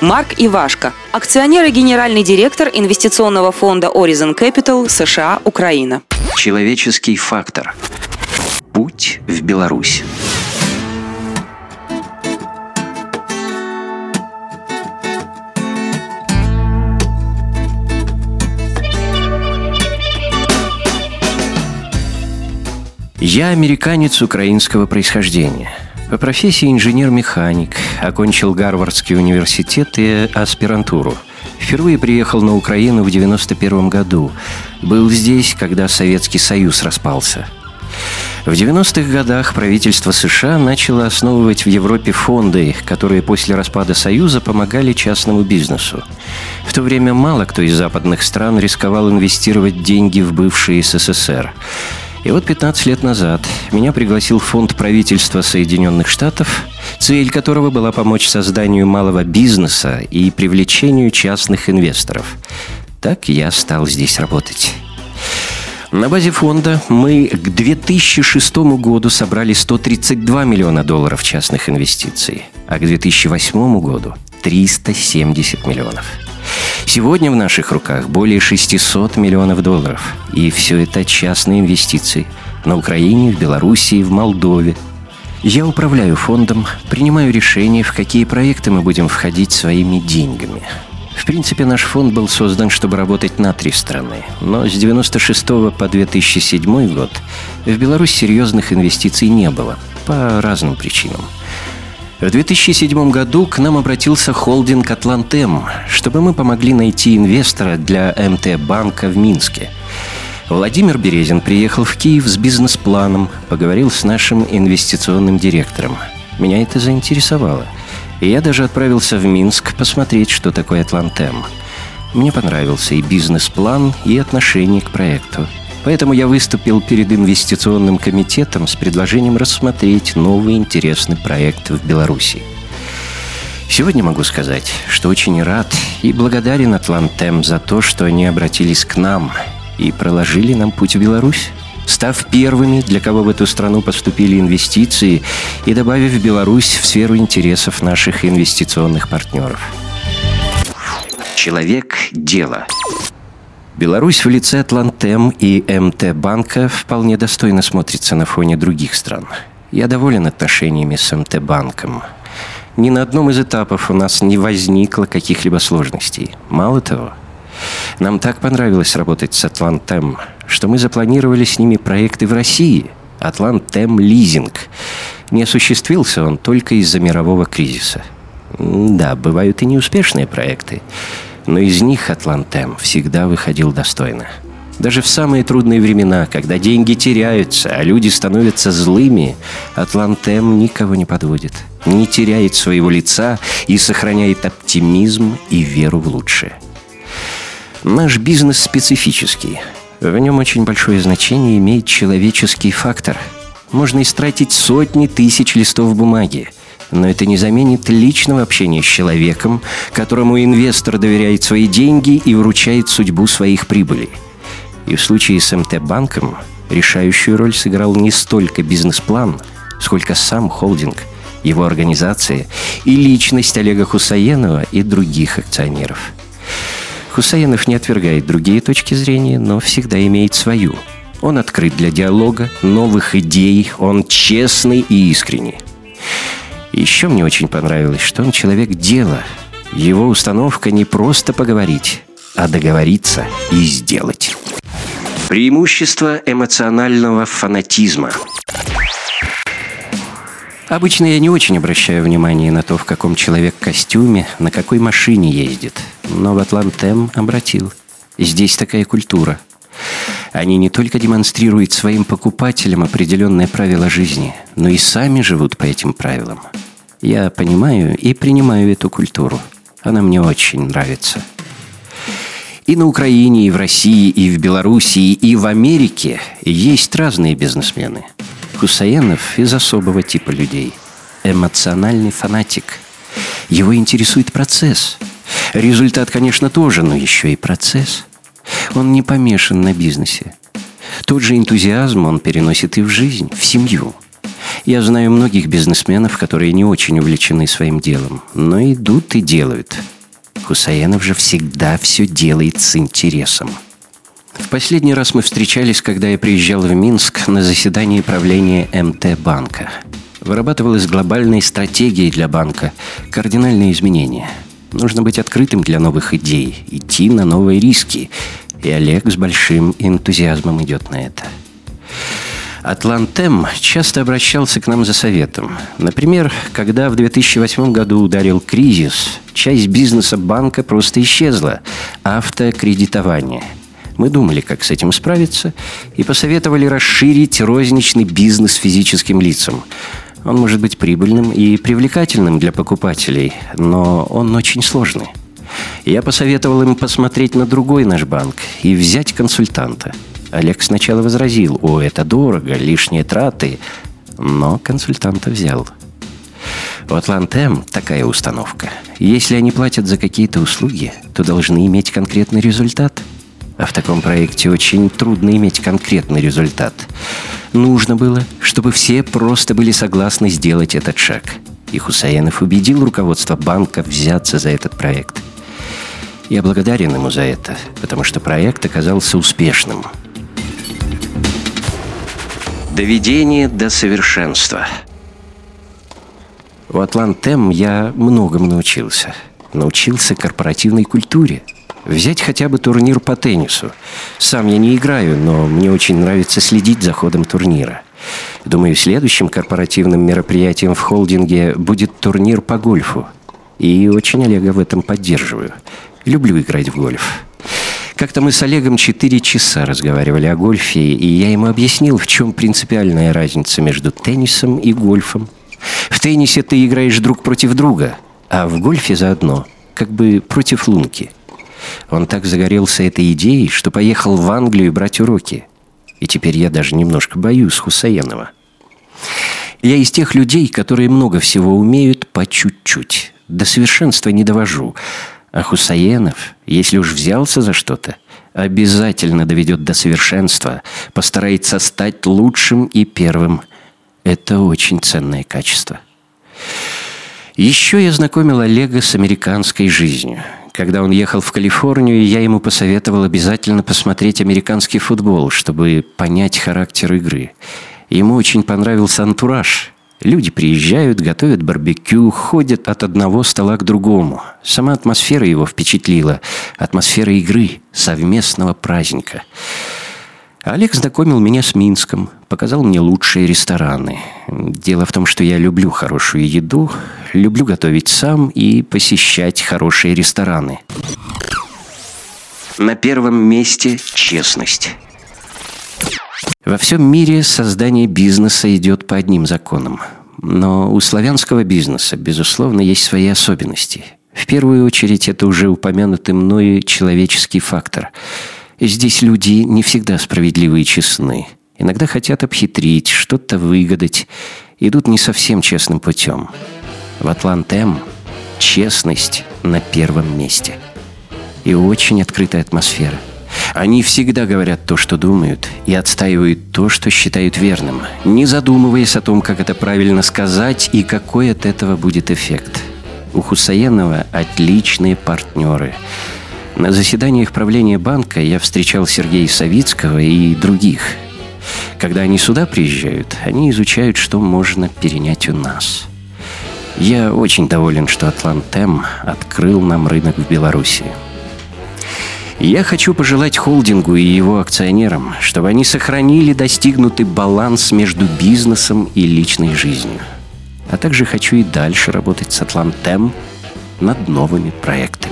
Марк Ивашко, акционер и генеральный директор инвестиционного фонда Horizon Capital США Украина. Человеческий фактор. Путь в Беларусь. Я американец украинского происхождения. По профессии инженер-механик. Окончил Гарвардский университет и аспирантуру. Впервые приехал на Украину в 91 году. Был здесь, когда Советский Союз распался. В 90-х годах правительство США начало основывать в Европе фонды, которые после распада Союза помогали частному бизнесу. В то время мало кто из западных стран рисковал инвестировать деньги в бывший СССР. И вот 15 лет назад меня пригласил фонд правительства Соединенных Штатов, цель которого была помочь созданию малого бизнеса и привлечению частных инвесторов. Так я стал здесь работать. На базе фонда мы к 2006 году собрали 132 миллиона долларов частных инвестиций, а к 2008 году 370 миллионов. Сегодня в наших руках более 600 миллионов долларов. И все это частные инвестиции. На Украине, в Белоруссии, в Молдове. Я управляю фондом, принимаю решения, в какие проекты мы будем входить своими деньгами. В принципе, наш фонд был создан, чтобы работать на три страны. Но с 96 по 2007 год в Беларусь серьезных инвестиций не было. По разным причинам. В 2007 году к нам обратился холдинг «Атлантем», чтобы мы помогли найти инвестора для МТ-банка в Минске. Владимир Березин приехал в Киев с бизнес-планом, поговорил с нашим инвестиционным директором. Меня это заинтересовало. И я даже отправился в Минск посмотреть, что такое «Атлантем». Мне понравился и бизнес-план, и отношение к проекту – Поэтому я выступил перед инвестиционным комитетом с предложением рассмотреть новый интересный проект в Беларуси. Сегодня могу сказать, что очень рад и благодарен Атлантем за то, что они обратились к нам и проложили нам путь в Беларусь, став первыми, для кого в эту страну поступили инвестиции и добавив Беларусь в сферу интересов наших инвестиционных партнеров. Человек – дело. Беларусь в лице Атлантем и МТ Банка вполне достойно смотрится на фоне других стран. Я доволен отношениями с МТ Банком. Ни на одном из этапов у нас не возникло каких-либо сложностей. Мало того, нам так понравилось работать с Атлантем, что мы запланировали с ними проекты в России. Атлантем Лизинг. Не осуществился он только из-за мирового кризиса. Да, бывают и неуспешные проекты но из них Атлантем всегда выходил достойно. Даже в самые трудные времена, когда деньги теряются, а люди становятся злыми, Атлантем никого не подводит, не теряет своего лица и сохраняет оптимизм и веру в лучшее. Наш бизнес специфический. В нем очень большое значение имеет человеческий фактор. Можно истратить сотни тысяч листов бумаги, но это не заменит личного общения с человеком, которому инвестор доверяет свои деньги и вручает судьбу своих прибылей. И в случае с МТ-банком решающую роль сыграл не столько бизнес-план, сколько сам холдинг, его организация и личность Олега Хусаенова и других акционеров. Хусаенов не отвергает другие точки зрения, но всегда имеет свою. Он открыт для диалога, новых идей, он честный и искренний. Еще мне очень понравилось, что он человек дела. Его установка не просто поговорить, а договориться и сделать. Преимущество эмоционального фанатизма. Обычно я не очень обращаю внимание на то, в каком человек костюме, на какой машине ездит. Но в Атлантем обратил. Здесь такая культура. Они не только демонстрируют своим покупателям определенные правила жизни, но и сами живут по этим правилам. Я понимаю и принимаю эту культуру. Она мне очень нравится. И на Украине, и в России, и в Белоруссии, и в Америке есть разные бизнесмены. Хусаенов из особого типа людей. Эмоциональный фанатик. Его интересует процесс. Результат, конечно, тоже, но еще и процесс. Он не помешан на бизнесе. Тот же энтузиазм он переносит и в жизнь, в семью – Я знаю многих бизнесменов, которые не очень увлечены своим делом, но идут и делают. Хусаенов же всегда все делает с интересом. В последний раз мы встречались, когда я приезжал в Минск на заседание правления МТ банка. Вырабатывалась глобальная стратегия для банка, кардинальные изменения. Нужно быть открытым для новых идей, идти на новые риски. И Олег с большим энтузиазмом идет на это. Атлантем часто обращался к нам за советом. Например, когда в 2008 году ударил кризис, часть бизнеса банка просто исчезла – автокредитование. Мы думали, как с этим справиться, и посоветовали расширить розничный бизнес физическим лицам. Он может быть прибыльным и привлекательным для покупателей, но он очень сложный. Я посоветовал им посмотреть на другой наш банк и взять консультанта – Олег сначала возразил, о, это дорого, лишние траты, но консультанта взял. У Атлантем такая установка. Если они платят за какие-то услуги, то должны иметь конкретный результат. А в таком проекте очень трудно иметь конкретный результат. Нужно было, чтобы все просто были согласны сделать этот шаг. И Хусаинов убедил руководство банка взяться за этот проект. Я благодарен ему за это, потому что проект оказался успешным – Доведение до совершенства. В Атлантем я многому научился. Научился корпоративной культуре. Взять хотя бы турнир по теннису. Сам я не играю, но мне очень нравится следить за ходом турнира. Думаю, следующим корпоративным мероприятием в холдинге будет турнир по гольфу. И очень Олега в этом поддерживаю. Люблю играть в гольф. Как-то мы с Олегом четыре часа разговаривали о гольфе, и я ему объяснил, в чем принципиальная разница между теннисом и гольфом. В теннисе ты играешь друг против друга, а в гольфе заодно, как бы против лунки. Он так загорелся этой идеей, что поехал в Англию брать уроки. И теперь я даже немножко боюсь Хусаенова. Я из тех людей, которые много всего умеют по чуть-чуть. До совершенства не довожу. А Хусаенов, если уж взялся за что-то, обязательно доведет до совершенства, постарается стать лучшим и первым. Это очень ценное качество. Еще я знакомил Олега с американской жизнью. Когда он ехал в Калифорнию, я ему посоветовал обязательно посмотреть американский футбол, чтобы понять характер игры. Ему очень понравился антураж – Люди приезжают, готовят барбекю, ходят от одного стола к другому. Сама атмосфера его впечатлила. Атмосфера игры, совместного праздника. Олег знакомил меня с Минском, показал мне лучшие рестораны. Дело в том, что я люблю хорошую еду, люблю готовить сам и посещать хорошие рестораны. На первом месте честность. Во всем мире создание бизнеса идет по одним законам. Но у славянского бизнеса, безусловно, есть свои особенности. В первую очередь, это уже упомянутый мною человеческий фактор. Здесь люди не всегда справедливы и честны. Иногда хотят обхитрить, что-то выгадать. Идут не совсем честным путем. В Атлантем честность на первом месте. И очень открытая атмосфера. Они всегда говорят то, что думают, и отстаивают то, что считают верным, не задумываясь о том, как это правильно сказать и какой от этого будет эффект. У Хусаенова отличные партнеры. На заседаниях правления банка я встречал Сергея Савицкого и других. Когда они сюда приезжают, они изучают, что можно перенять у нас. Я очень доволен, что Атлантем открыл нам рынок в Беларуси. Я хочу пожелать холдингу и его акционерам, чтобы они сохранили достигнутый баланс между бизнесом и личной жизнью. А также хочу и дальше работать с Атлантем над новыми проектами.